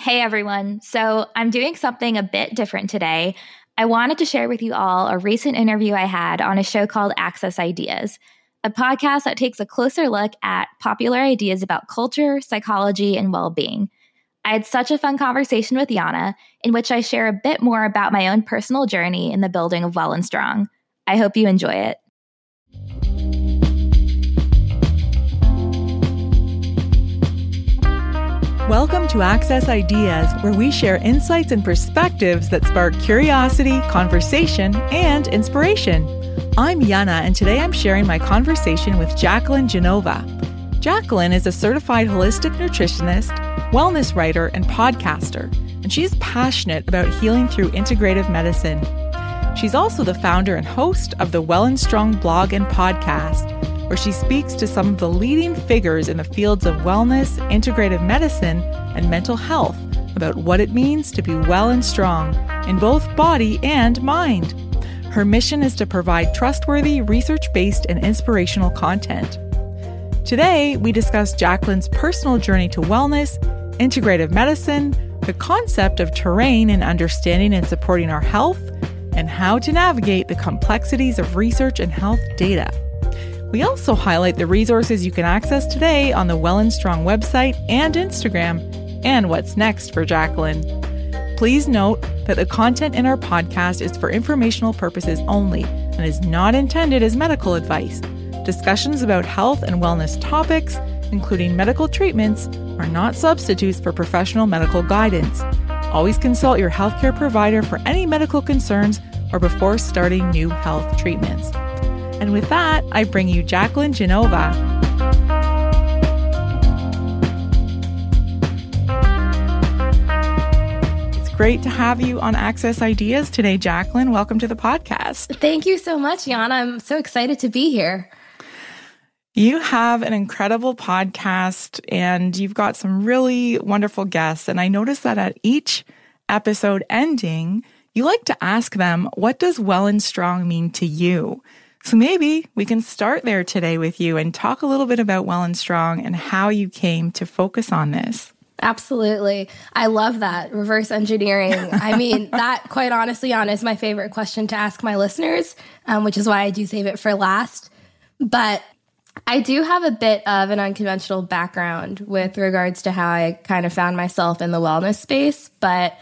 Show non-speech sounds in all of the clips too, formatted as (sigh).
Hey everyone. So I'm doing something a bit different today. I wanted to share with you all a recent interview I had on a show called Access Ideas, a podcast that takes a closer look at popular ideas about culture, psychology, and well being. I had such a fun conversation with Yana, in which I share a bit more about my own personal journey in the building of Well and Strong. I hope you enjoy it. Welcome to Access Ideas, where we share insights and perspectives that spark curiosity, conversation, and inspiration. I'm Yana, and today I'm sharing my conversation with Jacqueline Genova. Jacqueline is a certified holistic nutritionist, wellness writer, and podcaster, and she's passionate about healing through integrative medicine. She's also the founder and host of the Well and Strong blog and podcast where she speaks to some of the leading figures in the fields of wellness, integrative medicine, and mental health about what it means to be well and strong in both body and mind. Her mission is to provide trustworthy, research based, and inspirational content. Today, we discuss Jacqueline's personal journey to wellness, integrative medicine, the concept of terrain in understanding and supporting our health, and how to navigate the complexities of research and health data. We also highlight the resources you can access today on the Well and Strong website and Instagram, and what's next for Jacqueline. Please note that the content in our podcast is for informational purposes only and is not intended as medical advice. Discussions about health and wellness topics, including medical treatments, are not substitutes for professional medical guidance. Always consult your healthcare provider for any medical concerns or before starting new health treatments. And with that, I bring you Jacqueline Genova. It's great to have you on Access Ideas today, Jacqueline. Welcome to the podcast. Thank you so much, Yana. I'm so excited to be here. You have an incredible podcast and you've got some really wonderful guests. And I noticed that at each episode ending, you like to ask them, what does well and strong mean to you? So maybe we can start there today with you and talk a little bit about Well and Strong and how you came to focus on this. Absolutely. I love that reverse engineering. I (laughs) mean, that quite honestly, Yana, is my favorite question to ask my listeners, um, which is why I do save it for last. But I do have a bit of an unconventional background with regards to how I kind of found myself in the wellness space. But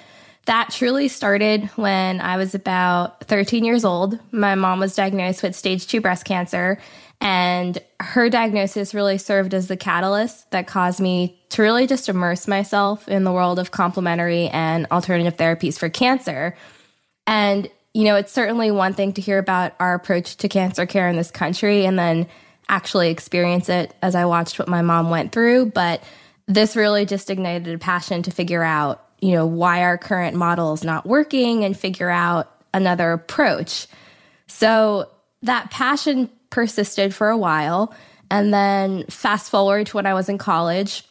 that truly started when I was about 13 years old. My mom was diagnosed with stage two breast cancer, and her diagnosis really served as the catalyst that caused me to really just immerse myself in the world of complementary and alternative therapies for cancer. And, you know, it's certainly one thing to hear about our approach to cancer care in this country and then actually experience it as I watched what my mom went through. But this really just ignited a passion to figure out you know, why our current model is not working and figure out another approach. So that passion persisted for a while. And then fast forward to when I was in college,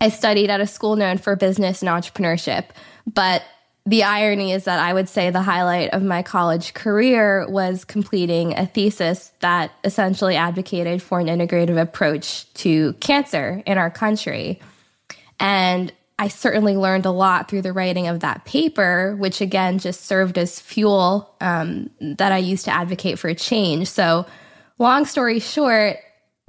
I studied at a school known for business and entrepreneurship. But the irony is that I would say the highlight of my college career was completing a thesis that essentially advocated for an integrative approach to cancer in our country. And I certainly learned a lot through the writing of that paper, which again just served as fuel um, that I used to advocate for change. So, long story short,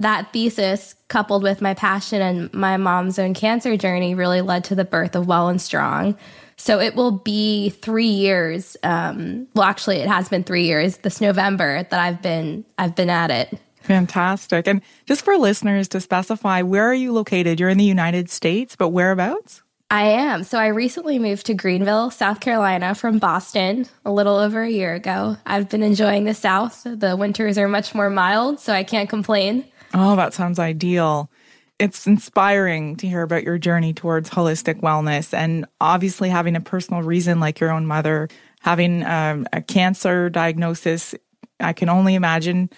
that thesis, coupled with my passion and my mom's own cancer journey, really led to the birth of Well and Strong. So it will be three years. Um, well, actually, it has been three years this November that I've been I've been at it. Fantastic. And just for listeners to specify, where are you located? You're in the United States, but whereabouts? I am. So I recently moved to Greenville, South Carolina from Boston a little over a year ago. I've been enjoying the South. The winters are much more mild, so I can't complain. Oh, that sounds ideal. It's inspiring to hear about your journey towards holistic wellness and obviously having a personal reason like your own mother having um, a cancer diagnosis. I can only imagine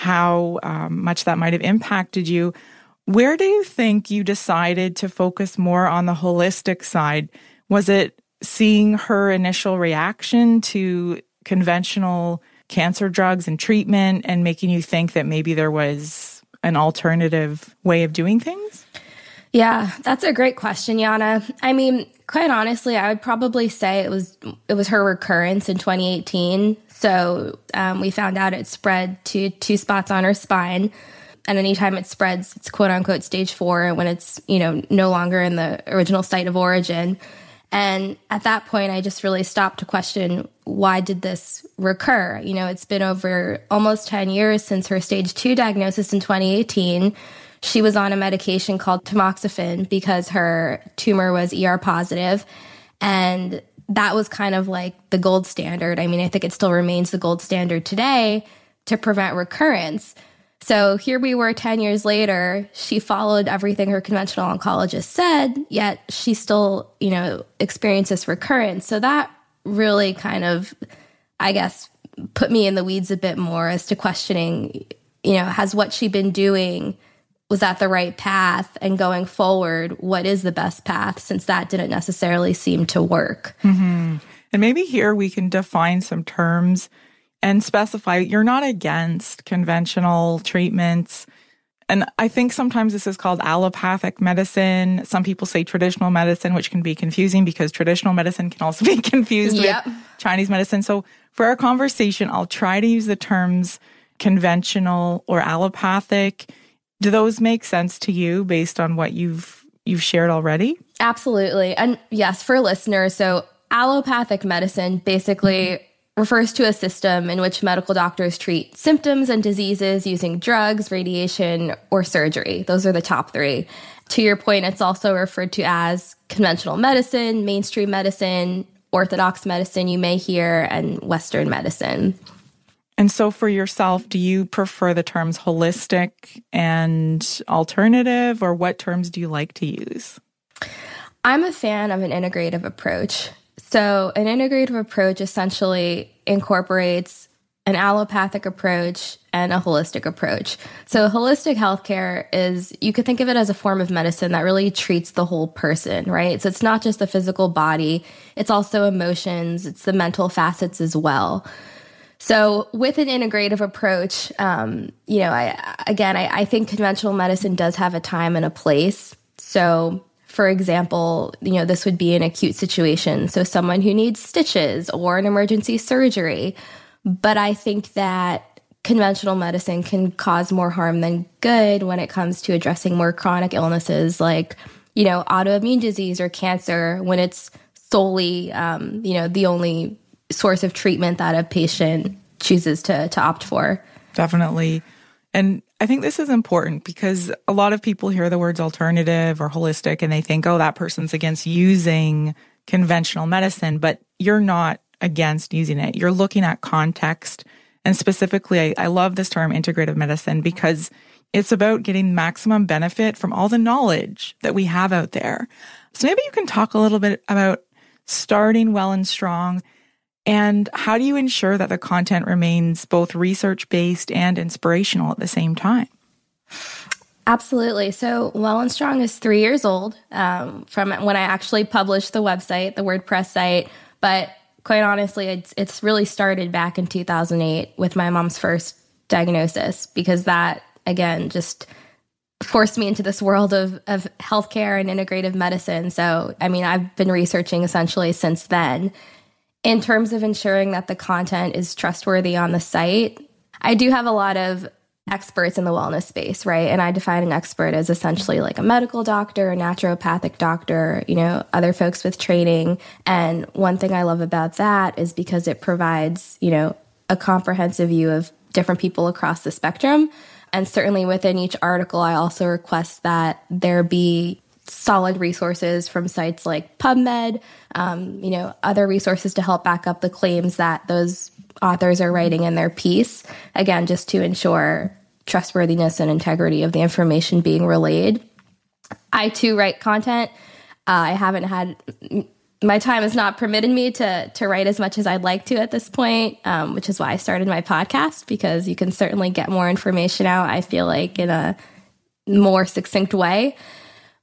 how um, much that might have impacted you. Where do you think you decided to focus more on the holistic side? Was it seeing her initial reaction to conventional cancer drugs and treatment and making you think that maybe there was an alternative way of doing things? Yeah, that's a great question, Yana. I mean, quite honestly, I would probably say it was it was her recurrence in 2018. So um, we found out it spread to two spots on her spine, and anytime it spreads, it's quote unquote stage four. When it's you know no longer in the original site of origin, and at that point, I just really stopped to question why did this recur? You know, it's been over almost 10 years since her stage two diagnosis in 2018. She was on a medication called tamoxifen because her tumor was ER positive, And that was kind of like the gold standard. I mean, I think it still remains the gold standard today to prevent recurrence. So here we were 10 years later. She followed everything her conventional oncologist said, yet she still, you know, experienced this recurrence. So that really kind of, I guess, put me in the weeds a bit more as to questioning, you know, has what she been doing was that the right path and going forward what is the best path since that didn't necessarily seem to work mm-hmm. and maybe here we can define some terms and specify you're not against conventional treatments. And I think sometimes this is called allopathic medicine. Some people say traditional medicine, which can be confusing because traditional medicine can also (laughs) be confused yep. with Chinese medicine. So for our conversation, I'll try to use the terms conventional or allopathic. Do those make sense to you based on what you've you've shared already? Absolutely. And yes, for listeners, so allopathic medicine basically refers to a system in which medical doctors treat symptoms and diseases using drugs, radiation, or surgery. Those are the top three. To your point, it's also referred to as conventional medicine, mainstream medicine, orthodox medicine, you may hear, and Western medicine. And so, for yourself, do you prefer the terms holistic and alternative, or what terms do you like to use? I'm a fan of an integrative approach. So, an integrative approach essentially incorporates an allopathic approach and a holistic approach. So, holistic healthcare is you could think of it as a form of medicine that really treats the whole person, right? So, it's not just the physical body, it's also emotions, it's the mental facets as well. So, with an integrative approach, um, you know, I again, I, I think conventional medicine does have a time and a place. So, for example, you know, this would be an acute situation. So someone who needs stitches or an emergency surgery. But I think that conventional medicine can cause more harm than good when it comes to addressing more chronic illnesses like, you know, autoimmune disease or cancer when it's solely, um, you know, the only source of treatment that a patient chooses to, to opt for. Definitely. And I think this is important because a lot of people hear the words alternative or holistic and they think, oh, that person's against using conventional medicine, but you're not against using it. You're looking at context. And specifically, I, I love this term integrative medicine because it's about getting maximum benefit from all the knowledge that we have out there. So maybe you can talk a little bit about starting well and strong and how do you ensure that the content remains both research based and inspirational at the same time? Absolutely. So, Well and Strong is three years old um, from when I actually published the website, the WordPress site. But quite honestly, it's it's really started back in 2008 with my mom's first diagnosis because that again just forced me into this world of of healthcare and integrative medicine. So, I mean, I've been researching essentially since then in terms of ensuring that the content is trustworthy on the site, I do have a lot of experts in the wellness space, right? And I define an expert as essentially like a medical doctor, a naturopathic doctor, you know, other folks with training. And one thing I love about that is because it provides, you know, a comprehensive view of different people across the spectrum. And certainly within each article, I also request that there be solid resources from sites like PubMed, um, you know, other resources to help back up the claims that those authors are writing in their piece. Again, just to ensure trustworthiness and integrity of the information being relayed. I too write content. Uh, I haven't had my time has not permitted me to to write as much as I'd like to at this point, um, which is why I started my podcast because you can certainly get more information out. I feel like in a more succinct way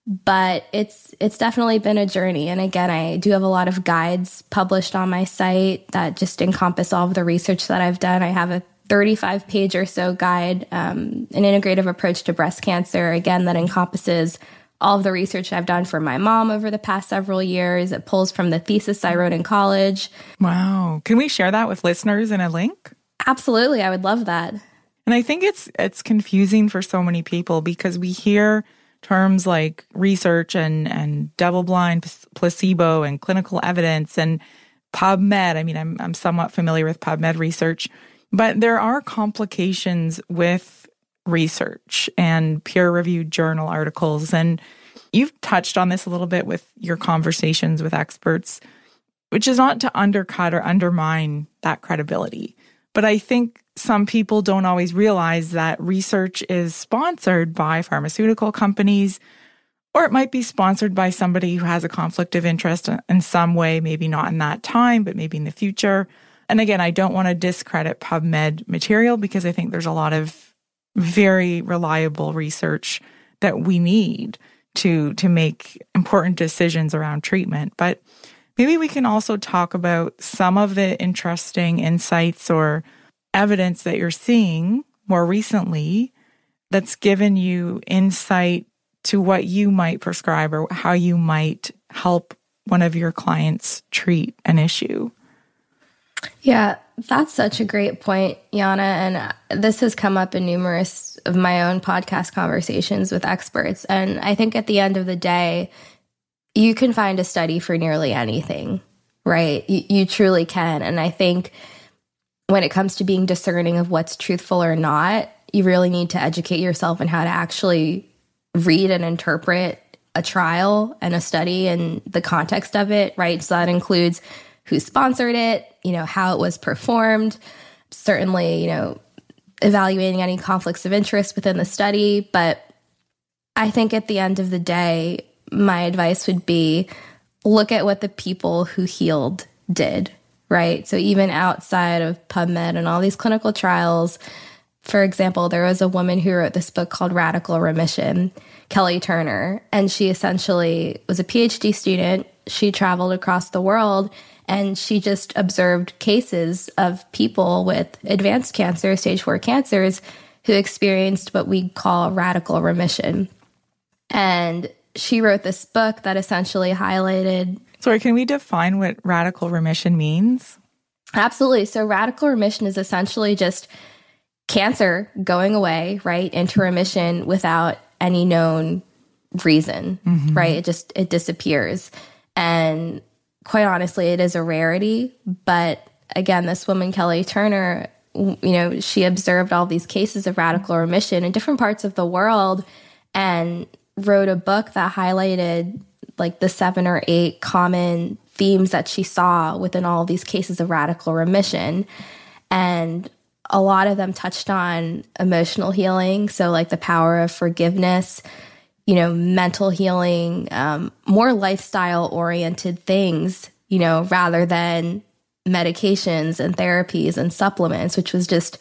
but it's it's definitely been a journey and again i do have a lot of guides published on my site that just encompass all of the research that i've done i have a 35 page or so guide um, an integrative approach to breast cancer again that encompasses all of the research I've done for my mom over the past several years. It pulls from the thesis I wrote in college. Wow. Can we share that with listeners in a link? Absolutely. I would love that. And I think it's it's confusing for so many people because we hear terms like research and and double blind placebo and clinical evidence and PubMed. I mean, I'm I'm somewhat familiar with PubMed research, but there are complications with research and peer reviewed journal articles. And you've touched on this a little bit with your conversations with experts, which is not to undercut or undermine that credibility. But I think some people don't always realize that research is sponsored by pharmaceutical companies, or it might be sponsored by somebody who has a conflict of interest in some way, maybe not in that time, but maybe in the future. And again, I don't want to discredit PubMed material because I think there's a lot of very reliable research that we need to to make important decisions around treatment but maybe we can also talk about some of the interesting insights or evidence that you're seeing more recently that's given you insight to what you might prescribe or how you might help one of your clients treat an issue yeah, that's such a great point, Yana. And this has come up in numerous of my own podcast conversations with experts. And I think at the end of the day, you can find a study for nearly anything, right? You, you truly can. And I think when it comes to being discerning of what's truthful or not, you really need to educate yourself on how to actually read and interpret a trial and a study and the context of it, right? So that includes who sponsored it, you know, how it was performed, certainly, you know, evaluating any conflicts of interest within the study. But I think at the end of the day, my advice would be look at what the people who healed did, right? So even outside of PubMed and all these clinical trials, for example, there was a woman who wrote this book called Radical Remission, Kelly Turner, and she essentially was a PhD student. She traveled across the world and she just observed cases of people with advanced cancer, stage four cancers, who experienced what we call radical remission. And she wrote this book that essentially highlighted. Sorry, can we define what radical remission means? Absolutely. So, radical remission is essentially just cancer going away, right, into remission without any known reason, mm-hmm. right? It just it disappears. And quite honestly, it is a rarity. But again, this woman, Kelly Turner, you know, she observed all these cases of radical remission in different parts of the world and wrote a book that highlighted like the seven or eight common themes that she saw within all these cases of radical remission. And a lot of them touched on emotional healing. So, like the power of forgiveness, you know, mental healing, um, more lifestyle oriented things, you know, rather than medications and therapies and supplements, which was just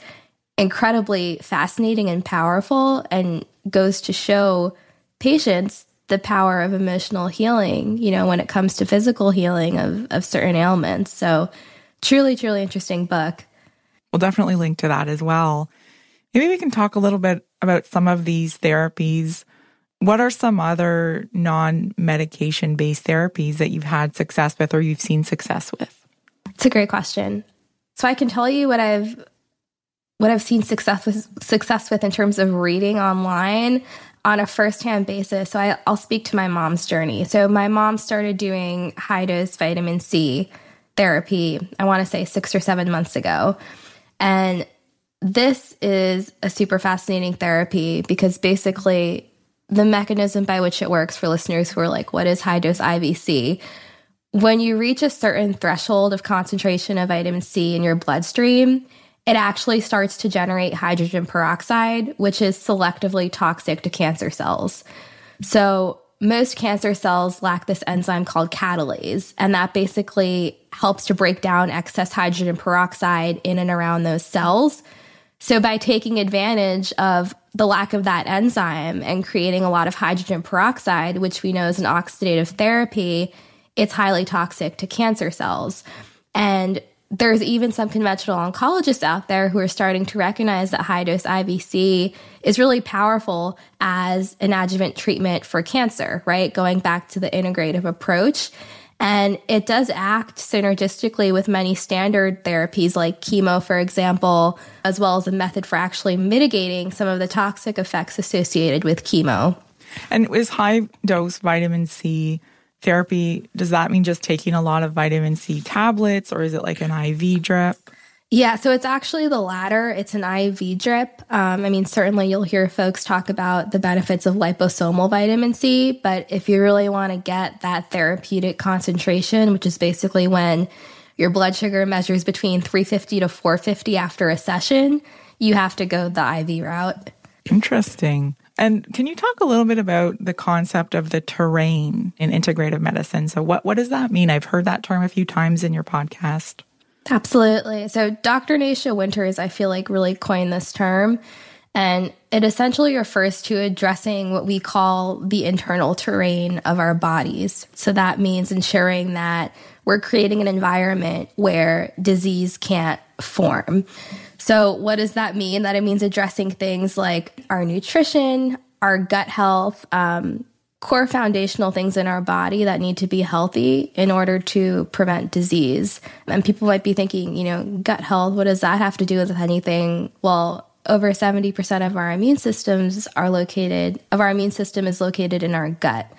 incredibly fascinating and powerful and goes to show patients the power of emotional healing, you know, when it comes to physical healing of, of certain ailments. So, truly, truly interesting book. We'll definitely link to that as well. Maybe we can talk a little bit about some of these therapies what are some other non medication based therapies that you've had success with or you've seen success with? It's a great question. So I can tell you what I've what I've seen success with success with in terms of reading online on a firsthand basis. So I, I'll speak to my mom's journey. So my mom started doing high dose vitamin C therapy, I want to say six or seven months ago. And this is a super fascinating therapy because basically the mechanism by which it works for listeners who are like, what is high dose IVC? When you reach a certain threshold of concentration of vitamin C in your bloodstream, it actually starts to generate hydrogen peroxide, which is selectively toxic to cancer cells. So, most cancer cells lack this enzyme called catalase, and that basically helps to break down excess hydrogen peroxide in and around those cells. So, by taking advantage of the lack of that enzyme and creating a lot of hydrogen peroxide, which we know is an oxidative therapy, it's highly toxic to cancer cells. And there's even some conventional oncologists out there who are starting to recognize that high dose IVC is really powerful as an adjuvant treatment for cancer, right? Going back to the integrative approach. And it does act synergistically with many standard therapies like chemo, for example, as well as a method for actually mitigating some of the toxic effects associated with chemo. And is high dose vitamin C therapy, does that mean just taking a lot of vitamin C tablets or is it like an IV drip? Yeah, so it's actually the latter. It's an IV drip. Um, I mean, certainly you'll hear folks talk about the benefits of liposomal vitamin C, but if you really want to get that therapeutic concentration, which is basically when your blood sugar measures between 350 to 450 after a session, you have to go the IV route. Interesting. And can you talk a little bit about the concept of the terrain in integrative medicine? So, what, what does that mean? I've heard that term a few times in your podcast. Absolutely. So Dr. Nasha Winters, I feel like, really coined this term. And it essentially refers to addressing what we call the internal terrain of our bodies. So that means ensuring that we're creating an environment where disease can't form. So, what does that mean? That it means addressing things like our nutrition, our gut health, um, core foundational things in our body that need to be healthy in order to prevent disease. And people might be thinking, you know, gut health, what does that have to do with anything? Well, over 70% of our immune systems are located, of our immune system is located in our gut.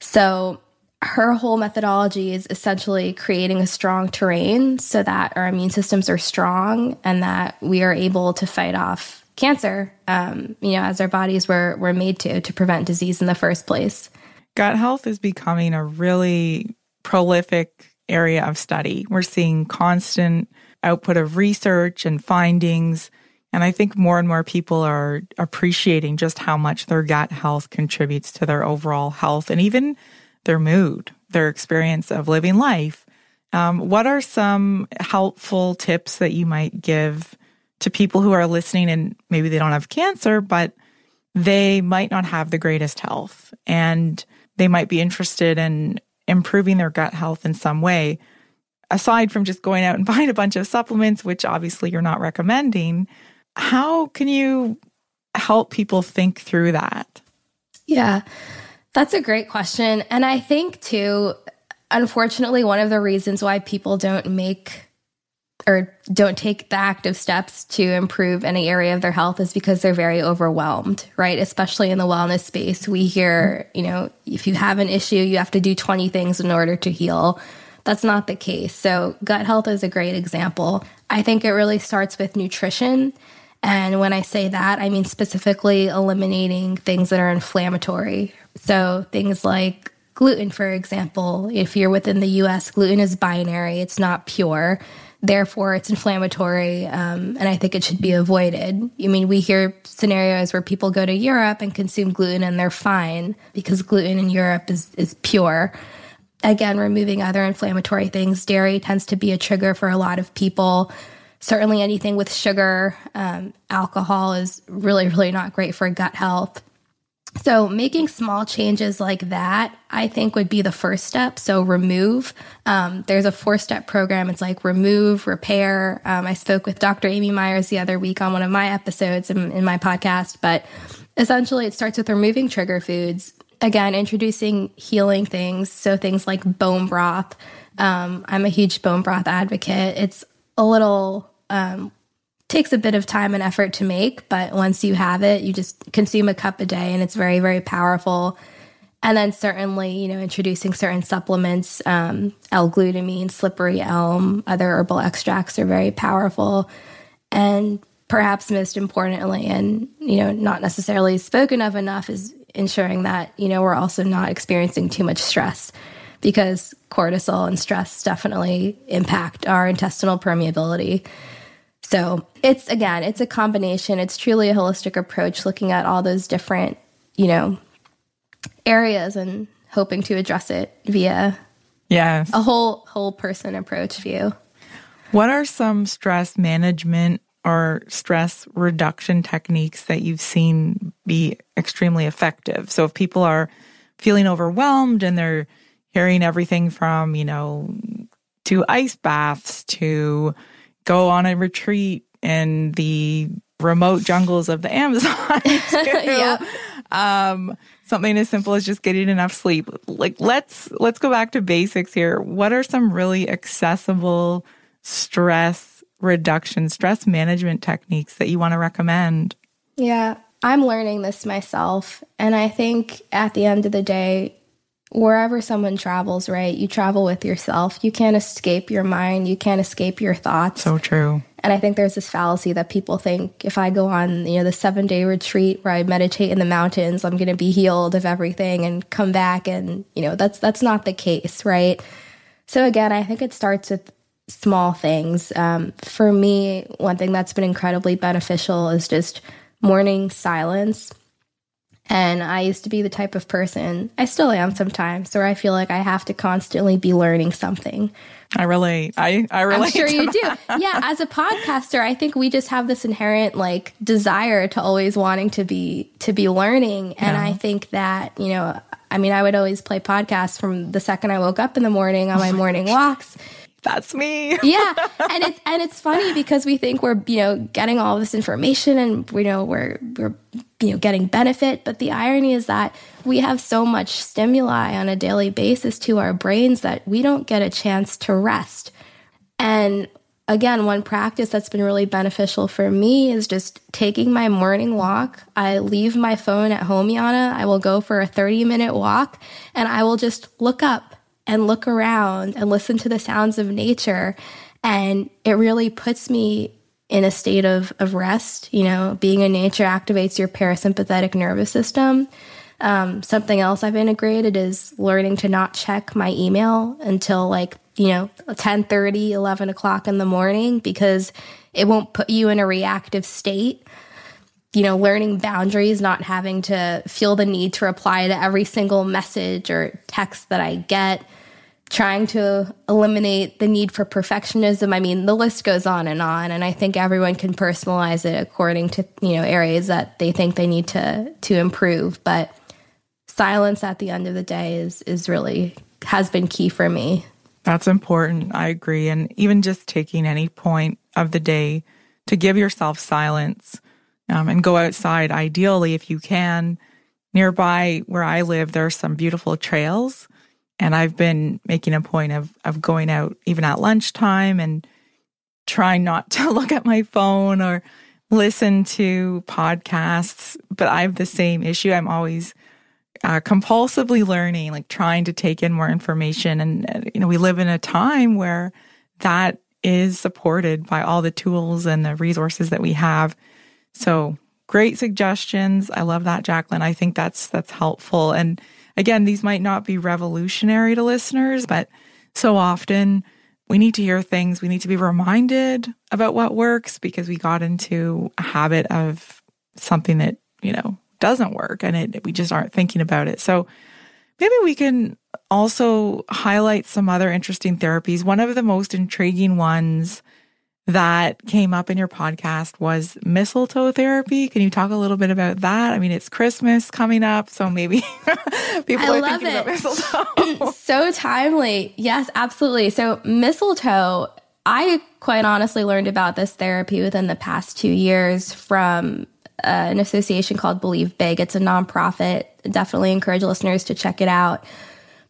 So her whole methodology is essentially creating a strong terrain so that our immune systems are strong and that we are able to fight off cancer, um, you know, as our bodies were were made to to prevent disease in the first place. Gut health is becoming a really prolific area of study. We're seeing constant output of research and findings. And I think more and more people are appreciating just how much their gut health contributes to their overall health and even their mood, their experience of living life. Um, what are some helpful tips that you might give to people who are listening and maybe they don't have cancer, but they might not have the greatest health and they might be interested in improving their gut health in some way. Aside from just going out and (laughs) buying a bunch of supplements, which obviously you're not recommending, how can you help people think through that? Yeah, that's a great question. And I think, too, unfortunately, one of the reasons why people don't make or don't take the active steps to improve any area of their health is because they're very overwhelmed, right? Especially in the wellness space. We hear, you know, if you have an issue, you have to do 20 things in order to heal. That's not the case. So, gut health is a great example. I think it really starts with nutrition. And when I say that, I mean specifically eliminating things that are inflammatory. So, things like gluten, for example, if you're within the US, gluten is binary, it's not pure. Therefore, it's inflammatory, um, and I think it should be avoided. I mean, we hear scenarios where people go to Europe and consume gluten and they're fine because gluten in Europe is, is pure. Again, removing other inflammatory things. Dairy tends to be a trigger for a lot of people. Certainly, anything with sugar, um, alcohol is really, really not great for gut health. So, making small changes like that, I think, would be the first step. So, remove. Um, there's a four step program. It's like remove, repair. Um, I spoke with Dr. Amy Myers the other week on one of my episodes in, in my podcast, but essentially it starts with removing trigger foods. Again, introducing healing things. So, things like bone broth. Um, I'm a huge bone broth advocate. It's a little um, takes a bit of time and effort to make, but once you have it, you just consume a cup a day and it's very, very powerful. And then certainly, you know, introducing certain supplements, um, L-glutamine, slippery elm, other herbal extracts are very powerful. And perhaps most importantly, and, you know, not necessarily spoken of enough is ensuring that, you know, we're also not experiencing too much stress because cortisol and stress definitely impact our intestinal permeability. So it's again, it's a combination. It's truly a holistic approach, looking at all those different, you know, areas and hoping to address it via yes a whole whole person approach view. What are some stress management or stress reduction techniques that you've seen be extremely effective? So if people are feeling overwhelmed and they're hearing everything from, you know, to ice baths to go on a retreat in the remote jungles of the Amazon. (laughs) (laughs) yeah. Um, something as simple as just getting enough sleep. Like let's let's go back to basics here. What are some really accessible stress reduction, stress management techniques that you want to recommend? Yeah, I'm learning this myself. And I think at the end of the day, wherever someone travels, right, you travel with yourself. You can't escape your mind, you can't escape your thoughts. So true. And I think there's this fallacy that people think if I go on, you know, the seven day retreat where I meditate in the mountains, I'm going to be healed of everything and come back. And, you know, that's, that's not the case, right? So again, I think it starts with small things. Um, for me, one thing that's been incredibly beneficial is just morning silence. And I used to be the type of person, I still am sometimes, where I feel like I have to constantly be learning something. I relate. I, I relate. I'm sure you that. do. Yeah. (laughs) As a podcaster, I think we just have this inherent like desire to always wanting to be, to be learning. And yeah. I think that, you know, I mean, I would always play podcasts from the second I woke up in the morning on my oh morning walks that's me. (laughs) yeah. And it's and it's funny because we think we're, you know, getting all this information and you know, we're we're you know, getting benefit, but the irony is that we have so much stimuli on a daily basis to our brains that we don't get a chance to rest. And again, one practice that's been really beneficial for me is just taking my morning walk. I leave my phone at home, Yana. I will go for a 30 minute walk and I will just look up and look around and listen to the sounds of nature. And it really puts me in a state of, of rest. You know, being in nature activates your parasympathetic nervous system. Um, something else I've integrated is learning to not check my email until like, you know, 10 30, 11 o'clock in the morning because it won't put you in a reactive state. You know, learning boundaries, not having to feel the need to reply to every single message or text that I get trying to eliminate the need for perfectionism. I mean, the list goes on and on, and I think everyone can personalize it according to you know areas that they think they need to to improve. But silence at the end of the day is is really has been key for me. That's important. I agree, and even just taking any point of the day to give yourself silence um, and go outside. Ideally, if you can. Nearby where I live, there are some beautiful trails and I've been making a point of of going out even at lunchtime and trying not (laughs) to look at my phone or listen to podcasts. But I have the same issue. I'm always uh, compulsively learning, like trying to take in more information. And, uh, you know, we live in a time where that is supported by all the tools and the resources that we have. So great suggestions. I love that, Jacqueline. I think that's, that's helpful. And, Again, these might not be revolutionary to listeners, but so often we need to hear things. We need to be reminded about what works because we got into a habit of something that, you know, doesn't work and it, we just aren't thinking about it. So maybe we can also highlight some other interesting therapies. One of the most intriguing ones that came up in your podcast was mistletoe therapy. Can you talk a little bit about that? I mean, it's Christmas coming up, so maybe (laughs) people I are thinking it. about mistletoe. (laughs) so timely. Yes, absolutely. So mistletoe, I quite honestly learned about this therapy within the past two years from uh, an association called Believe Big. It's a nonprofit. Definitely encourage listeners to check it out.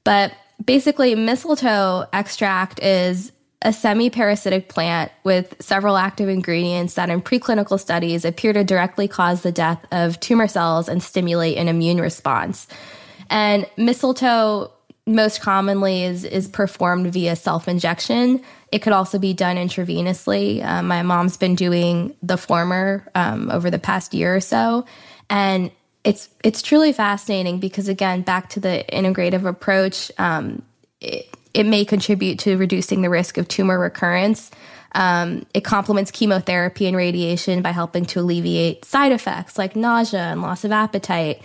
But basically, mistletoe extract is a semi parasitic plant with several active ingredients that in preclinical studies appear to directly cause the death of tumor cells and stimulate an immune response. And mistletoe most commonly is, is performed via self injection. It could also be done intravenously. Um, my mom's been doing the former um, over the past year or so. And it's it's truly fascinating because again, back to the integrative approach, um, it, it may contribute to reducing the risk of tumor recurrence. Um, it complements chemotherapy and radiation by helping to alleviate side effects like nausea and loss of appetite.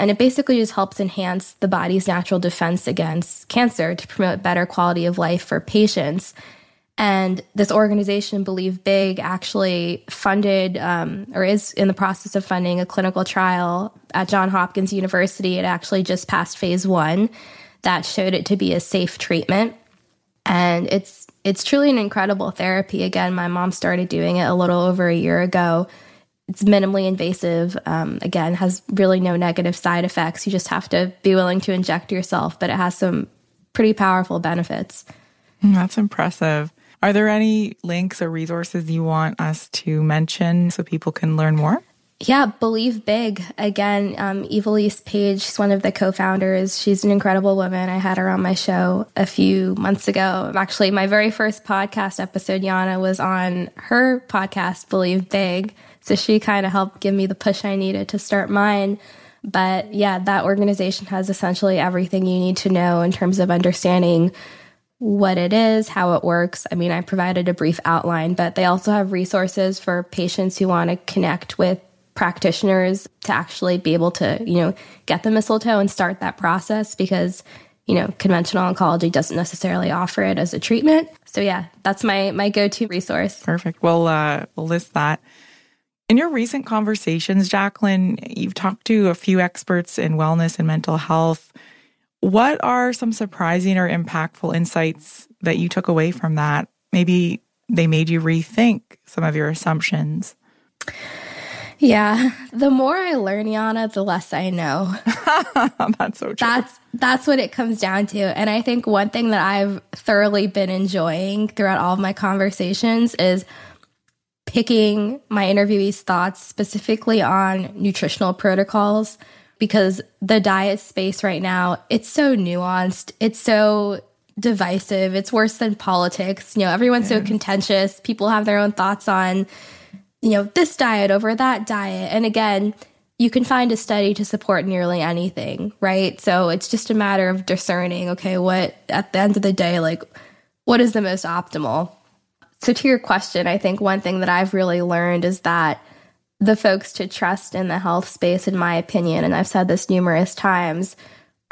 And it basically just helps enhance the body's natural defense against cancer to promote better quality of life for patients. And this organization, Believe Big, actually funded um, or is in the process of funding a clinical trial at Johns Hopkins University. It actually just passed phase one that showed it to be a safe treatment. And it's it's truly an incredible therapy. Again, my mom started doing it a little over a year ago. It's minimally invasive. Um, again, has really no negative side effects. You just have to be willing to inject yourself, but it has some pretty powerful benefits. That's impressive. Are there any links or resources you want us to mention so people can learn more? Yeah, believe big. Again, um, Ivelisse Page, she's one of the co-founders. She's an incredible woman. I had her on my show a few months ago. Actually, my very first podcast episode, Yana, was on her podcast, Believe Big. So she kind of helped give me the push I needed to start mine. But yeah, that organization has essentially everything you need to know in terms of understanding what it is, how it works. I mean, I provided a brief outline, but they also have resources for patients who want to connect with practitioners to actually be able to, you know, get the mistletoe and start that process because, you know, conventional oncology doesn't necessarily offer it as a treatment. So yeah, that's my my go-to resource. Perfect. Well, uh, we'll list that. In your recent conversations, Jacqueline, you've talked to a few experts in wellness and mental health. What are some surprising or impactful insights that you took away from that? Maybe they made you rethink some of your assumptions. Yeah, (laughs) the more I learn, Yana, the less I know. (laughs) that's so true. That's that's what it comes down to. And I think one thing that I've thoroughly been enjoying throughout all of my conversations is picking my interviewees' thoughts specifically on nutritional protocols because the diet space right now, it's so nuanced. It's so divisive. It's worse than politics. You know, everyone's so contentious. People have their own thoughts on you know, this diet over that diet. And again, you can find a study to support nearly anything, right? So it's just a matter of discerning, okay, what at the end of the day, like, what is the most optimal? So, to your question, I think one thing that I've really learned is that the folks to trust in the health space, in my opinion, and I've said this numerous times,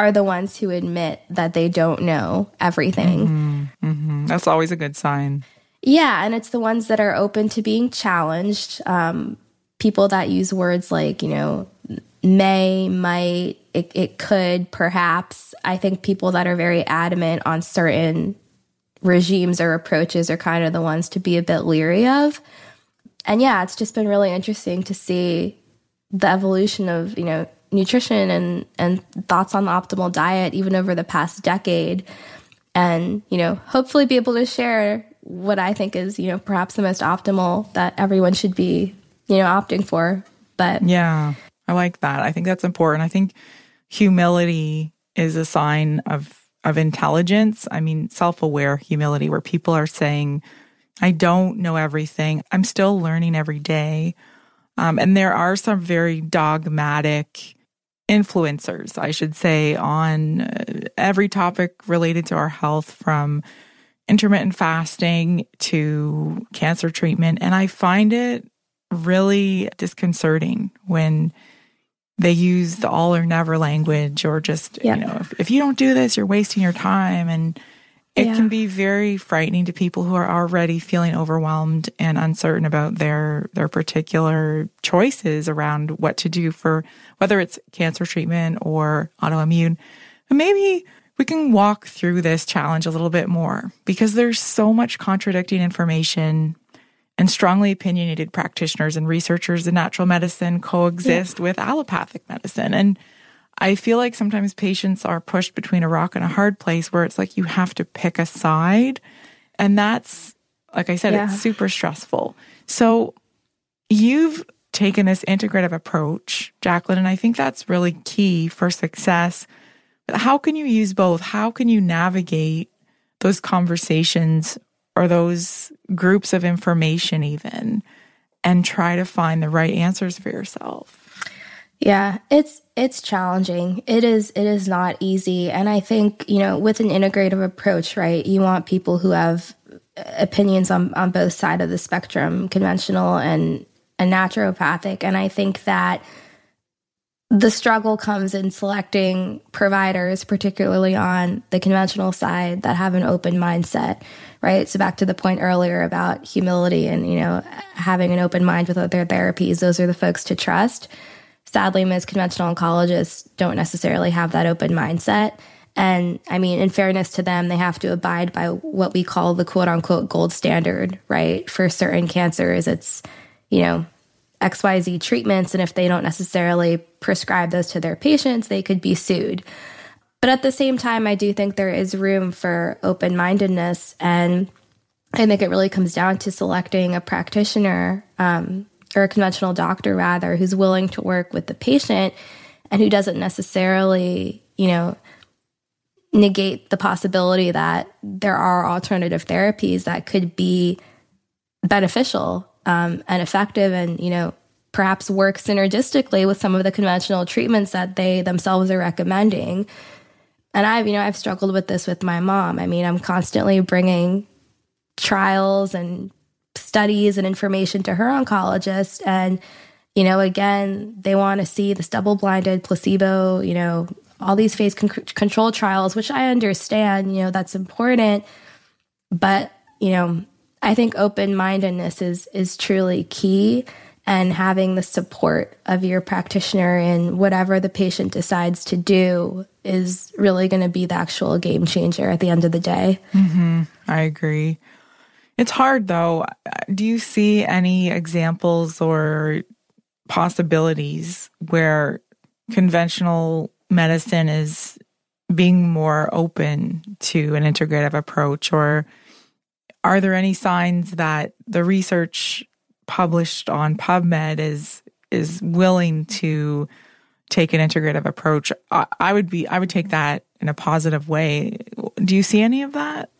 are the ones who admit that they don't know everything. Mm-hmm, mm-hmm. That's always a good sign. Yeah, and it's the ones that are open to being challenged. Um, people that use words like, you know, may, might, it, it could, perhaps. I think people that are very adamant on certain regimes or approaches are kind of the ones to be a bit leery of. And yeah, it's just been really interesting to see the evolution of, you know, nutrition and and thoughts on the optimal diet even over the past decade and, you know, hopefully be able to share what I think is, you know, perhaps the most optimal that everyone should be, you know, opting for. But yeah, I like that. I think that's important. I think humility is a sign of of intelligence. I mean, self-aware humility where people are saying, I don't know everything. I'm still learning every day. Um, and there are some very dogmatic influencers, I should say, on uh, every topic related to our health from intermittent fasting to cancer treatment. And I find it really disconcerting when they use the all or never language or just, yeah. you know, if, if, you don't do this, you're wasting your time. And it yeah. can be very frightening to people who are already feeling overwhelmed and uncertain about their their particular choices around what to do for whether it's cancer treatment or autoimmune. And maybe we can walk through this challenge a little bit more because there's so much contradicting information and strongly opinionated practitioners and researchers in natural medicine coexist yeah. with allopathic medicine. And I feel like sometimes patients are pushed between a rock and a hard place where it's like you have to pick a side. And that's, like I said, yeah. it's super stressful. So you've taken this integrative approach, Jacqueline, and I think that's really key for success how can you use both? How can you navigate those conversations or those groups of information, even, and try to find the right answers for yourself? Yeah, it's it's challenging. It is it is not easy, and I think you know with an integrative approach, right? You want people who have opinions on on both side of the spectrum, conventional and and naturopathic, and I think that the struggle comes in selecting providers, particularly on the conventional side, that have an open mindset, right? So back to the point earlier about humility and, you know, having an open mind with other therapies, those are the folks to trust. Sadly, most conventional oncologists don't necessarily have that open mindset. And I mean, in fairness to them, they have to abide by what we call the quote unquote gold standard, right? For certain cancers, it's, you know, XYZ treatments. And if they don't necessarily prescribe those to their patients, they could be sued. But at the same time, I do think there is room for open mindedness. And I think it really comes down to selecting a practitioner um, or a conventional doctor, rather, who's willing to work with the patient and who doesn't necessarily, you know, negate the possibility that there are alternative therapies that could be beneficial um, and effective and, you know, perhaps work synergistically with some of the conventional treatments that they themselves are recommending. And I've, you know, I've struggled with this with my mom. I mean, I'm constantly bringing trials and studies and information to her oncologist. And, you know, again, they want to see this double blinded placebo, you know, all these phase con- control trials, which I understand, you know, that's important. But, you know, I think open mindedness is, is truly key and having the support of your practitioner in whatever the patient decides to do is really going to be the actual game changer at the end of the day. Mm-hmm. I agree. It's hard though. Do you see any examples or possibilities where conventional medicine is being more open to an integrative approach or are there any signs that the research published on PubMed is is willing to take an integrative approach? I, I would be I would take that in a positive way. Do you see any of that?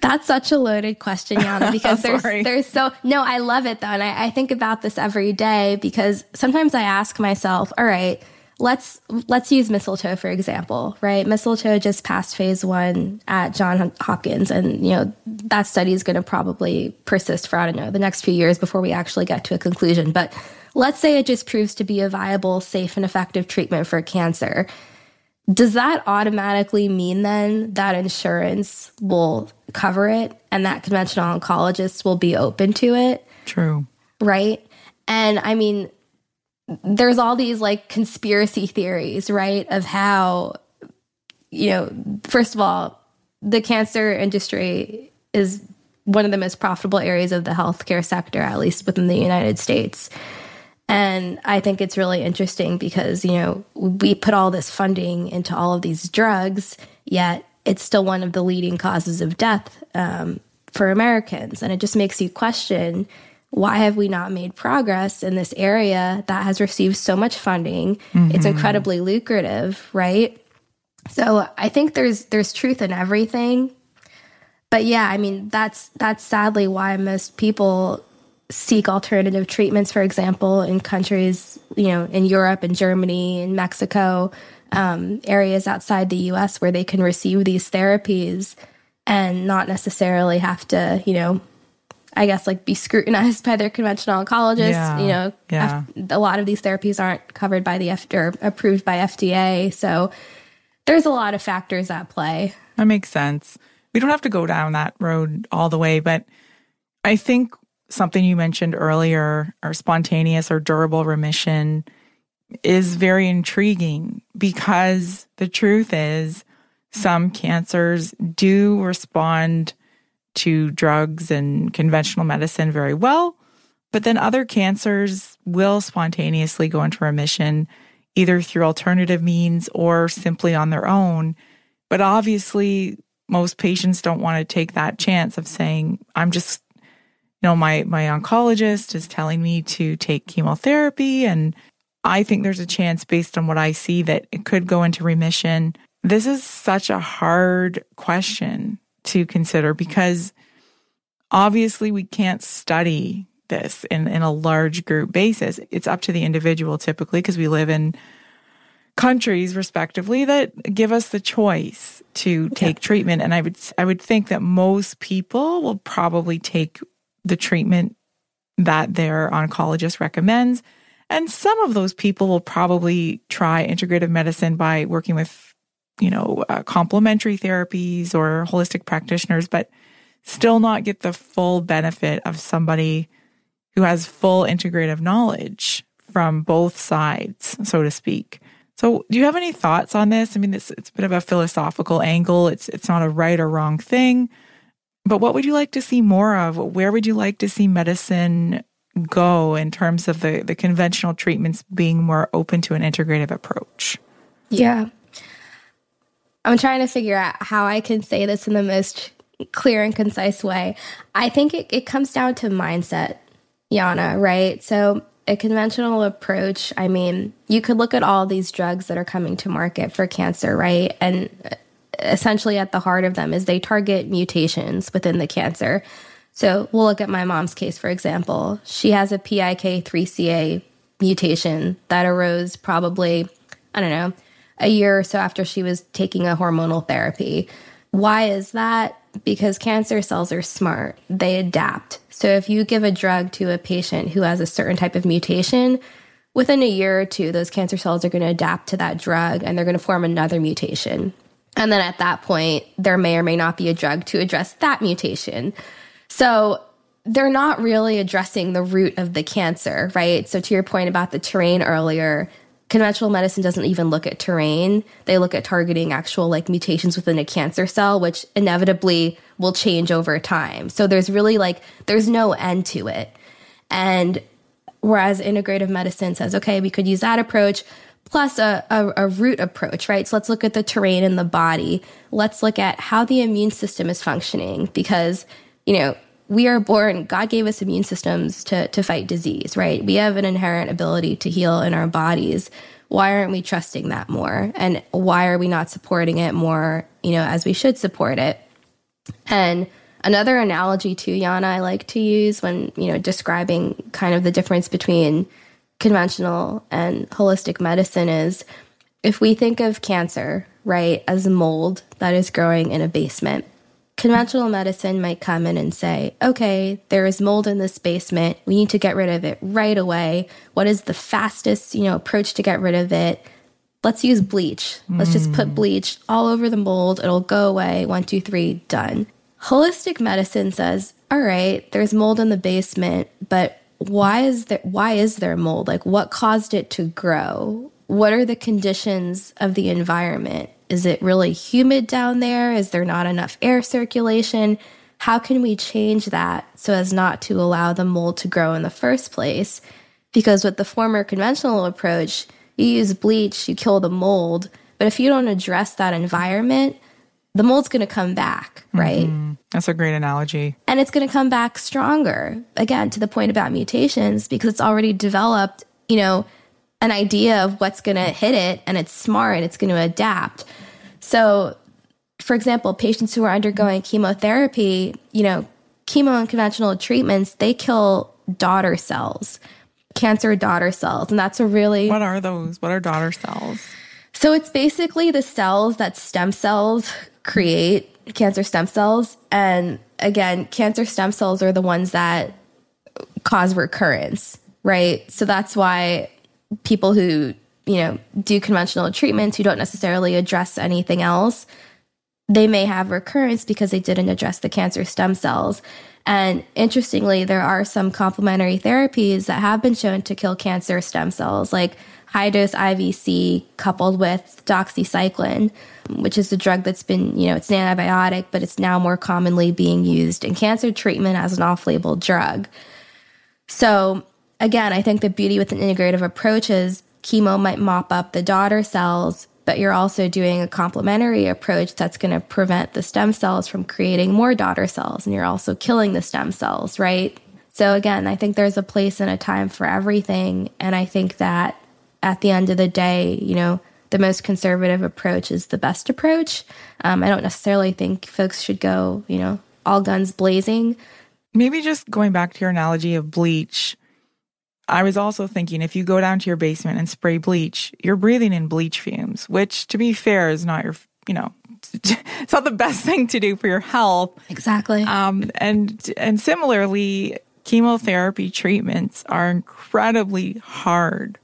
That's such a loaded question, Yana, (laughs) because there's there's so no, I love it though. And I, I think about this every day because sometimes I ask myself, all right, let's let's use mistletoe for example, right? Mistletoe just passed phase one at John Hopkins, and you know that study is going to probably persist for I don't know the next few years before we actually get to a conclusion. But let's say it just proves to be a viable, safe, and effective treatment for cancer does that automatically mean then that insurance will cover it and that conventional oncologists will be open to it? True. Right. And I mean, there's all these like conspiracy theories, right? Of how, you know, first of all, the cancer industry is one of the most profitable areas of the healthcare sector, at least within the United States. And I think it's really interesting because, you know, we put all this funding into all of these drugs, yet it's still one of the leading causes of death um, for Americans. And it just makes you question why have we not made progress in this area that has received so much funding? Mm-hmm. It's incredibly lucrative, right? So I think there's there's truth in everything. But yeah, I mean that's that's sadly why most people seek alternative treatments, for example, in countries, you know, in Europe and Germany and Mexico, um, areas outside the US where they can receive these therapies and not necessarily have to, you know, I guess like be scrutinized by their conventional oncologists. Yeah, you know, yeah. F- a lot of these therapies aren't covered by the F- or approved by FDA. So there's a lot of factors at play. That makes sense. We don't have to go down that road all the way, but I think something you mentioned earlier, or spontaneous or durable remission, is very intriguing because the truth is some cancers do respond to drugs and conventional medicine very well, but then other cancers will spontaneously go into remission either through alternative means or simply on their own. But obviously, most patients don't want to take that chance of saying, I'm just you know, my my oncologist is telling me to take chemotherapy and I think there's a chance based on what I see that it could go into remission. This is such a hard question to consider because obviously we can't study this in, in a large group basis. It's up to the individual typically because we live in countries respectively that give us the choice to take yeah. treatment and I would I would think that most people will probably take the treatment that their oncologist recommends. And some of those people will probably try integrative medicine by working with, you know, uh, complementary therapies or holistic practitioners, but still not get the full benefit of somebody who has full integrative knowledge from both sides, so to speak. So, do you have any thoughts on this? I mean, it's, it's a bit of a philosophical angle. It's it's not a right or wrong thing, but what would you like to see more of? Where would you like to see medicine go in terms of the the conventional treatments being more open to an integrative approach? Yeah, I'm trying to figure out how I can say this in the most clear and concise way. I think it, it comes down to mindset, Yana. Right? So a conventional approach, I mean, you could look at all these drugs that are coming to market for cancer, right? And uh, essentially at the heart of them is they target mutations within the cancer. So we'll look at my mom's case, for example. She has a PIK3CA mutation that arose probably, I don't know, a year or so after she was taking a hormonal therapy. Why is that? Because cancer cells are smart, they adapt. So if you give a drug to a patient who has a certain type of mutation, within a year or two, those cancer cells are going to adapt to that drug and they're going to form another mutation. And then at that point, there may or may not be a drug to address that mutation. So they're not really addressing the root of the cancer, right? So to your point about the terrain earlier, conventional medicine doesn't even look at terrain. They look at targeting actual like mutations within a cancer cell, which inevitably will change over time. So there's really like, there's no end to it. And whereas integrative medicine says, okay, we could use that approach plus a, a, a, root approach, right? So let's look at the terrain in the body. Let's look at how the immune system is functioning because, you know, we are born, God gave us immune systems to, to fight disease, right? We have an inherent ability to heal in our bodies. Why aren't we trusting that more? And why are we not supporting it more, you know, as we should support it? And another analogy too, Yana, I like to use when, you know, describing kind of the difference between conventional and holistic medicine is if we think of cancer, right, as mold that is growing in a basement, conventional medicine might come in and say, okay, there is mold in this basement. We need to get rid of it right away. What is the fastest, you know, approach to get rid of it? Let's use bleach. Let's just put hmm. bleach all over the mold. It'll go away. One, two, three, done. Holistic medicine says, all right, there's mold in the basement, but why is there why is there mold? Like what caused it to grow? What are the conditions of the environment? Is it really humid down there? Is there not enough air circulation? How can we change that so as not to allow the mold to grow in the first place? Because with the former conventional approach, you use bleach, you kill the mold. But if you don't address that environment, the mold's going to come back, right? Mm-hmm. That's a great analogy. And it's going to come back stronger, again, to the point about mutations, because it's already developed, you know, an idea of what's going to hit it and it's smart and it's going to adapt. So, for example, patients who are undergoing chemotherapy, you know, chemo and conventional treatments, they kill daughter cells cancer daughter cells. And that's a really. What are those? What are daughter cells? So it's basically the cells that stem cells create, cancer stem cells. And again, cancer stem cells are the ones that cause recurrence, right? So that's why people who, you know, do conventional treatments who don't necessarily address anything else, they may have recurrence because they didn't address the cancer stem cells. And interestingly, there are some complementary therapies that have been shown to kill cancer stem cells, like high dose IVC coupled with doxycycline, which is a drug that's been, you know, it's an antibiotic, but it's now more commonly being used in cancer treatment as an off label drug. So, again, I think the beauty with an integrative approach is chemo might mop up the daughter cells, but you're also doing a complementary approach that's going to prevent the stem cells from creating more daughter cells. And you're also killing the stem cells, right? So, again, I think there's a place and a time for everything. And I think that at the end of the day, you know, the most conservative approach is the best approach. Um, I don't necessarily think folks should go, you know, all guns blazing. Maybe just going back to your analogy of bleach, I was also thinking if you go down to your basement and spray bleach, you're breathing in bleach fumes, which to be fair is not your, you know, (laughs) it's not the best thing to do for your health. Exactly. Um, and and similarly, chemotherapy treatments are incredibly hard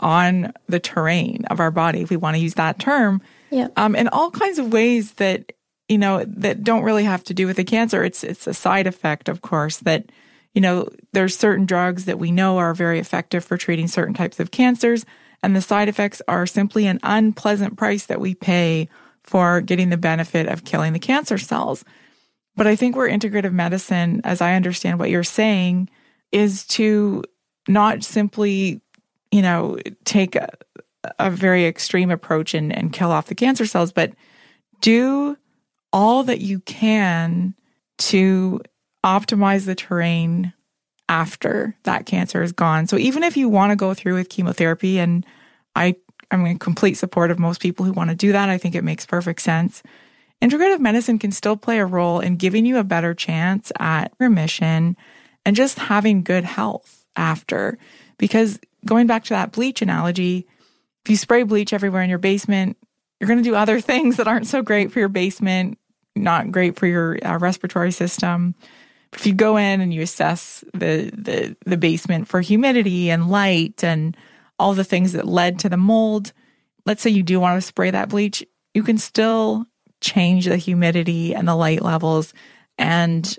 on the terrain of our body, if we want to use that term. Yeah. Um, in all kinds of ways that you know that don't really have to do with the cancer. It's it's a side effect, of course, that you know, there's certain drugs that we know are very effective for treating certain types of cancers, And the side effects are simply an unpleasant price that we pay for getting the benefit of killing the cancer cells. But I think where integrative medicine, as I understand what you're saying, is to not simply, you know, take a, a very extreme approach and, and kill off the cancer cells, but do all that you can to optimize the terrain after that cancer is gone. So even if you want to go through with chemotherapy, and I I'm in complete support of most people who want to do that, I think it makes perfect sense. Integrative medicine can still play a role in giving you a better chance at remission and just having good health after. Because going back to that bleach analogy, if you spray bleach everywhere in your basement, you're going to do other (laughs) things that aren't so great for your basement, not great for your uh, respiratory system. If you go in and you assess the, the the basement for humidity and light and all the things that led to the mold, let's say you do want to spray that bleach, you can still change the humidity and the light levels and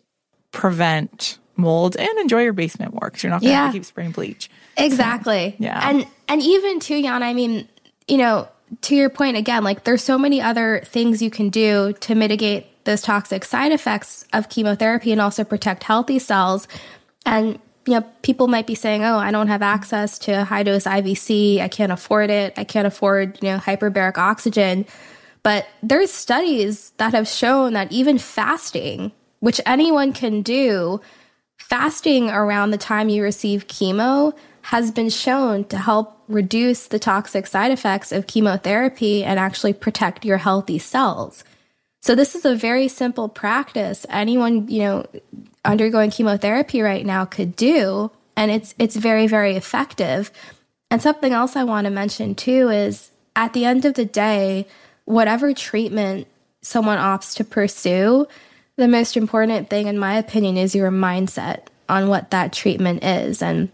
prevent mold and enjoy your basement more because you're not going to yeah. keep spraying bleach. Exactly. So, yeah. And and even too, Jan, I mean, you know, to your point again, like there's so many other things you can do to mitigate those toxic side effects of chemotherapy and also protect healthy cells. And you know, people might be saying, "Oh, I don't have access to high dose IVC. I can't afford it. I can't afford, you know, hyperbaric oxygen." But there's studies that have shown that even fasting, which anyone can do, fasting around the time you receive chemo has been shown to help reduce the toxic side effects of chemotherapy and actually protect your healthy cells. So this is a very simple practice anyone, you know, undergoing chemotherapy right now could do and it's it's very very effective. And something else I want to mention too is at the end of the day, whatever treatment someone opts to pursue, the most important thing, in my opinion, is your mindset on what that treatment is. And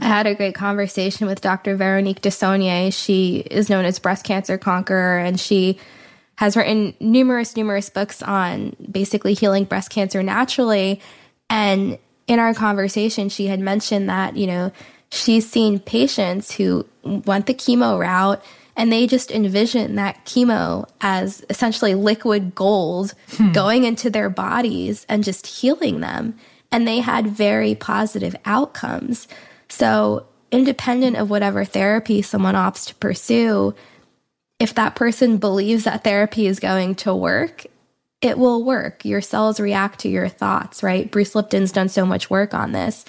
I had a great conversation with Dr. Veronique Desaulniers. She is known as Breast Cancer Conqueror, and she has written numerous, numerous books on basically healing breast cancer naturally. And in our conversation, she had mentioned that, you know, she's seen patients who went the chemo route and they just envision that chemo as essentially liquid gold hmm. going into their bodies and just healing them. And they had very positive outcomes. So, independent of whatever therapy someone opts to pursue, if that person believes that therapy is going to work, it will work. Your cells react to your thoughts, right? Bruce Lipton's done so much work on this.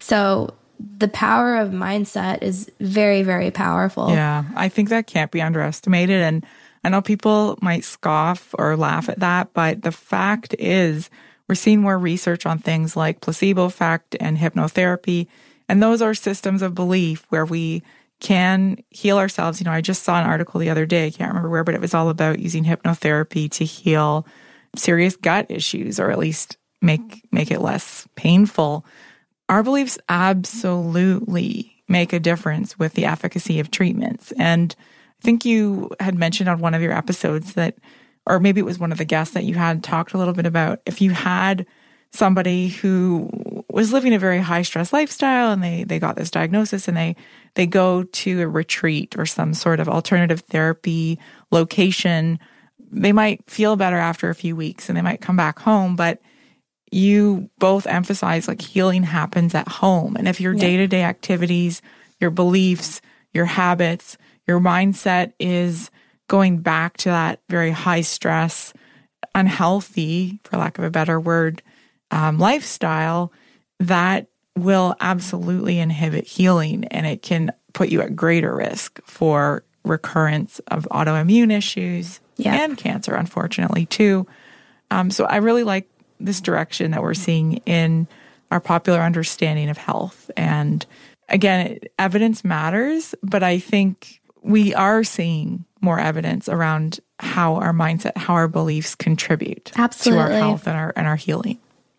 So, the power of mindset is very, very powerful. Yeah, I think that can't be underestimated. And I know people might scoff or laugh at that, but the fact is, we're seeing more research on things like placebo effect and hypnotherapy. And those are systems of belief where we can heal ourselves. You know, I just saw an article the other day, I can't remember where, but it was all about using hypnotherapy to heal serious gut issues or at least make make it less painful our beliefs absolutely make a difference with the efficacy of treatments. And I think you had mentioned on one of your episodes that, or maybe it was one of the guests that you had talked a little bit about if you had somebody who was living a very high stress lifestyle and they they got this diagnosis and they they go to a retreat or some sort of alternative therapy location they might feel better after a few weeks and they might come back home but you both emphasize like healing happens at home. And if your day to day activities, your beliefs, your habits, your mindset is going back to that very high stress, unhealthy, for lack of a better word, um, lifestyle, that will absolutely inhibit healing and it can put you at greater risk for recurrence of autoimmune issues and cancer, unfortunately, too. Um, so I really like this direction that we're seeing in our popular understanding of health. And again, evidence matters, but I think we are seeing more evidence around how our mindset, how our beliefs contribute Absolutely. to our health and our and our healing.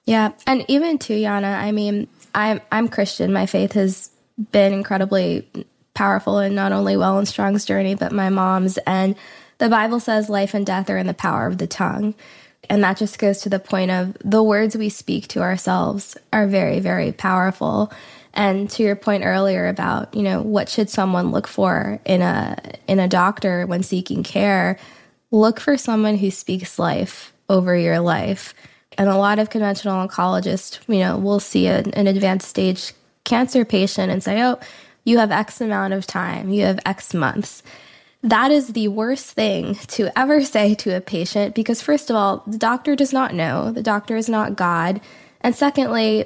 Yeah, and even too, Yana. I mean, I'm I'm Christian. My faith has been incredibly powerful in not only WellnStrong's journey, but my mom's. And the Bible says life and death are in the power of the tongue. And that just goes to the point of the words we speak to ourselves are very, very powerful. And to your point earlier about, you know, what should someone look for in a in a doctor when seeking care? Look for someone who speaks life over your life. And a lot of conventional oncologists, you know, will see a, an advanced stage cancer patient and say, "Oh, you have X amount of time, you have X months." That is the worst thing to ever (laughs) say to a patient because, first of all, the doctor does not know, the doctor is not God. And secondly,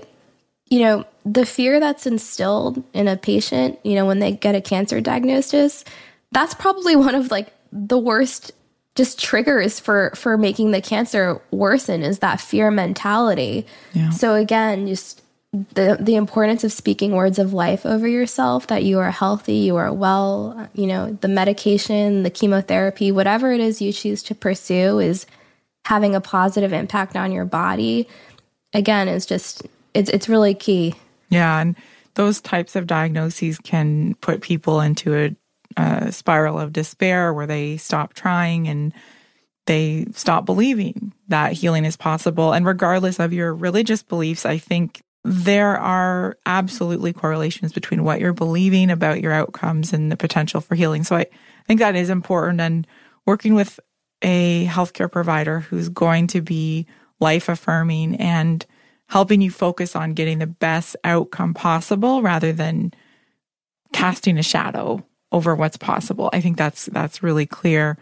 you know, the fear that's instilled in a patient, you know, when they get a cancer diagnosis, that's probably (laughs) one of like the worst just triggers for for making the cancer worsen is that fear mentality. Yeah. So again, just the the importance of speaking words of life over yourself that you are healthy, you are well, you know, the medication, the chemotherapy, whatever it is you choose to pursue is having a positive impact on your body. Again, is just it's it's really key. Yeah, and those types of diagnoses can put people into a, a spiral of despair where they stop trying and they stop believing that healing is possible. And regardless of your religious beliefs, I think there are absolutely correlations between what you're believing about your outcomes and the potential for healing. So I think that is important. And working with a healthcare provider who's going to be life affirming and helping you focus on getting the best outcome possible rather than casting a shadow over what's possible. I think that's that's really clear.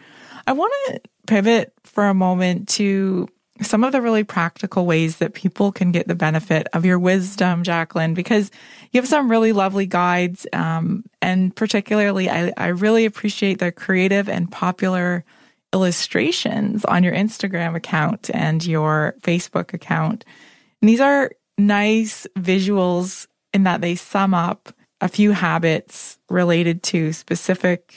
I want to pivot for a moment to some of the really practical ways that people can get the benefit of your wisdom, Jacqueline, because you have some really lovely guides. Um, and particularly, I, I really appreciate the creative and popular illustrations on your Instagram account and your Facebook account. And these are nice visuals in that they sum up a few habits related to specific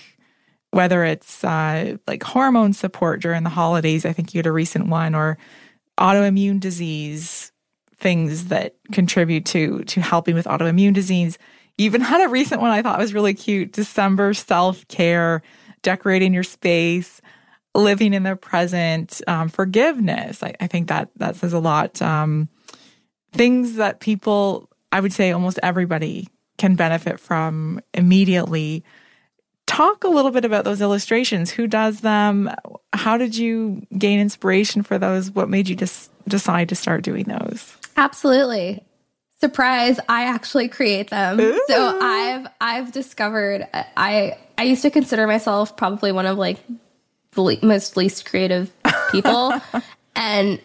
whether it's uh, like hormone support during the holidays. I think you had a recent one, or autoimmune disease things that contribute to to helping with autoimmune disease. You even had a recent one I thought was really cute. December self care, decorating your space, living in the present, um, forgiveness. I, I, think that that says a lot. Um, things that people, I would say, almost everybody can benefit from immediately talk a little bit about those illustrations. Who does them? How did you gain inspiration for those? What made you just decide to start doing those? Absolutely. Surprise, I actually create them. Ooh. So I've I've discovered I I used to consider myself probably one of like the most least creative people (laughs) and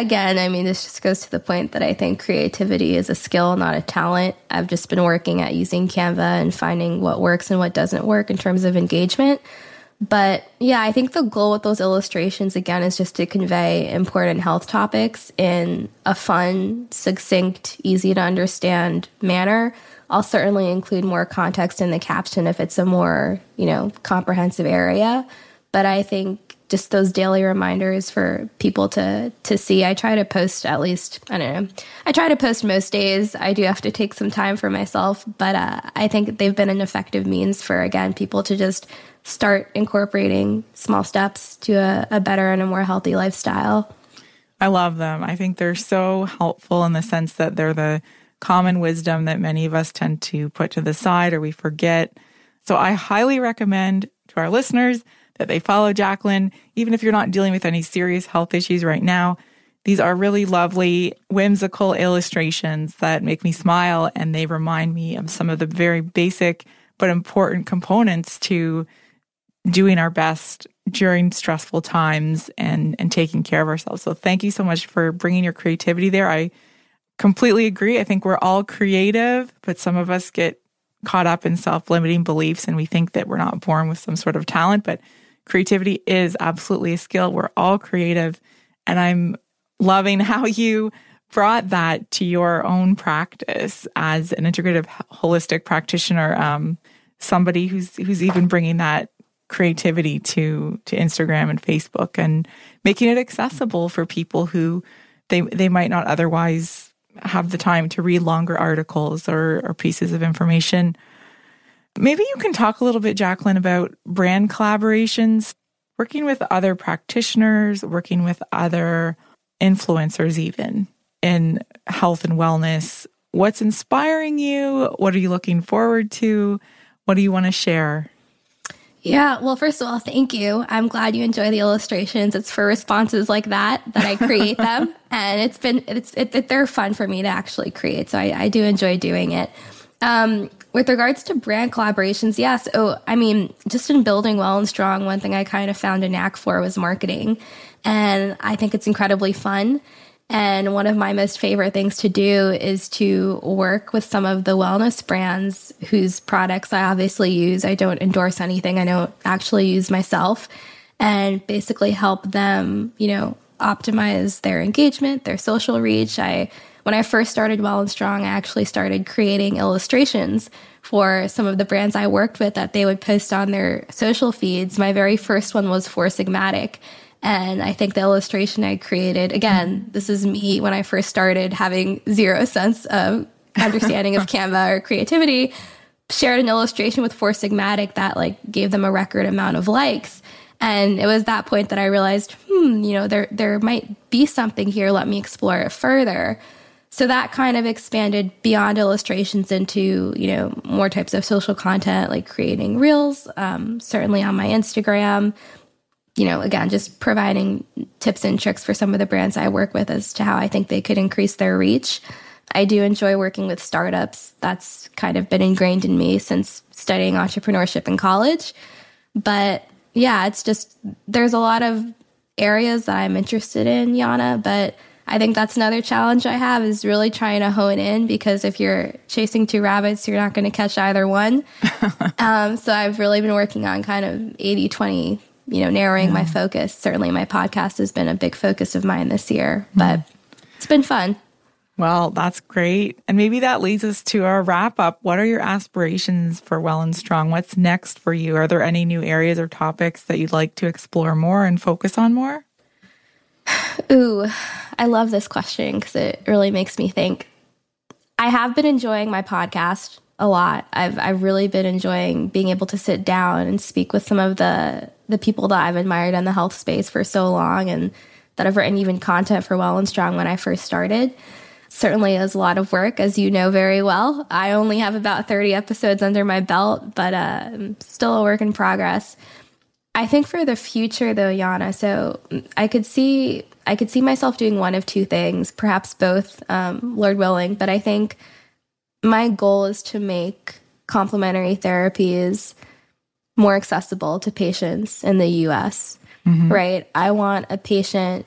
again, I mean, this just goes to the point that I think creativity is a skill, not a talent. I've just been working at using Canva and finding what works and what doesn't work in terms of engagement. But yeah, I think the goal with those illustrations, again, is just to convey important health topics in a fun, succinct, easy to understand manner. I'll certainly include more context in the caption if it's a more, you know, comprehensive area. But I think just those daily reminders for people to to see. I try to post at least I don't know. I try to post most days. I do have to take some time for myself, but uh, I think they've been an effective means for again people to just start incorporating small steps to a, a better and a more healthy lifestyle. I love them. I think they're so helpful in the sense that they're the common wisdom that many of us tend to put to the side or we forget. So I highly recommend to our listeners that they follow Jacqueline, even if you're not dealing with any serious health issues right now. These are really lovely, whimsical illustrations that make me smile and they remind me of some of the very basic but important components to doing our best during stressful times and and taking care of ourselves. So thank you so much for bringing your creativity there. I completely agree. I think we're all creative, but some of us get caught up in self-limiting beliefs and we think that we're not born with some sort of talent, but creativity is absolutely a skill. We're all creative. And I'm loving how you brought that to your own practice as an integrative holistic practitioner, um, somebody who's who's even bringing that creativity to to Instagram and Facebook and making it accessible for people who they they might not otherwise have the time to read longer articles or, or pieces of information. Maybe you can talk a little bit, Jacqueline, about brand collaborations, working with other practitioners, working with other influencers, even in health and wellness. what's inspiring you? What are you looking forward to? What do you want to share? Yeah, well, first of all, thank you. I'm glad you enjoy the illustrations. It's for responses like that that I create them, (laughs) and it's been it's it, it, they're fun for me to actually create. So I, I do enjoy doing it. Um, with regards to brand collaborations, yes. Oh, I mean, just in building WellnStrong, one thing I kind of found a knack for was marketing, and I think it's incredibly fun. And one of my most favorite things to do is to work with some of the wellness brands whose products I obviously use. I don't endorse anything I don't actually use myself and basically help them, you know, optimize their engagement, their social reach. I when I first started WellnStrong, I actually started creating illustrations for some of the brands I worked with that they would post on their social feeds. My very first one was for Sigmatic and I think the illustration I created, again, this is me when I first started having zero sense of understanding of (laughs) Canva or creativity, shared an illustration with Four Sigmatic that like gave them a record amount of likes. And it was that point that I realized, hmm, you know, there there might be something here. Let me explore it further. So that kind of expanded beyond illustrations into, you know, more types of social content, like creating reels, um, certainly on my Instagram, you know, again, just providing tips and tricks for some of the brands I work with as to how I think they could increase their reach. I do enjoy working with startups. That's kind of been ingrained in me since studying entrepreneurship in college. But yeah, it's just there's a lot of areas that I'm interested in, Yana, but I think that's another challenge I have is really trying to hone in because if you're chasing two rabbits, you're not going to catch either one. (laughs) um, so I've really been working on kind of 80 20 you know, narrowing yeah. my focus. Certainly, my podcast has been a big focus of mine this year, mm-hmm. but it's been fun. Well, that's great. And maybe that leads us to our wrap up. What are your aspirations for WellnStrong? What's next for you? Are there any new areas or topics that you'd like to explore more and focus on more? Ooh, I love this question because it really makes me think. I have been enjoying my podcast a lot. I've I've really been enjoying being able to sit down and speak with some of the the people that I've admired in the health space for so long and that I've written even content for WellnStrong when I first started. Certainly is a lot of work, as you know very well. I only have about 30 episodes under my belt, but uh, still a work in progress. I think for the future though, Yana, so I could see I could see myself doing one of two things, perhaps both, um, Lord willing, but I think my goal is to make complementary therapies more accessible to patients in the US, mm-hmm. right? I want a patient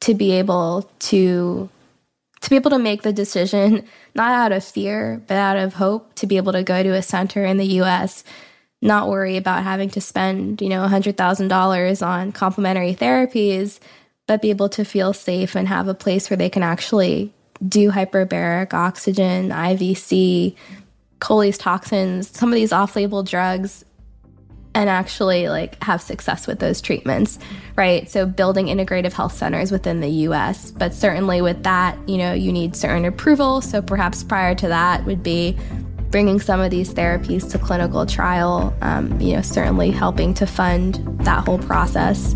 to be able to to be able to make the decision not out of fear, but out of hope to be able to go to a center in the US, not worry about having to spend, you know, $100,000 on complementary therapies, but be able to feel safe and have a place where they can actually do hyperbaric oxygen, IVC, Coley's toxins, some of these off-label drugs and actually like have success with those treatments, right? So building integrative health centers within the US, but certainly with that, you know, you need certain approval, so perhaps prior to that would be bringing some of these therapies to clinical trial, um, you know, certainly helping to fund that whole process.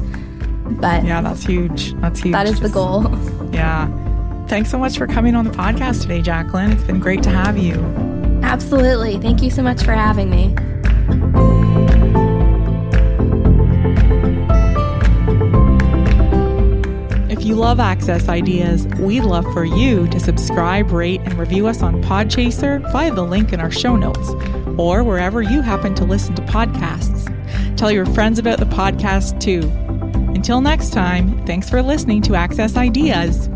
But yeah, that's huge. That's huge. That is the goal. (laughs) Yeah. Thanks so much for coming on the podcast today, Jacqueline. It's been great to have you. Absolutely. Thank you so much for having me. You love Access Ideas, we'd love for you to subscribe, rate, and review us on Podchaser via the link in our show notes or wherever you happen to listen to podcasts. Tell your friends about the podcast too. Until next time, thanks for listening to Access Ideas.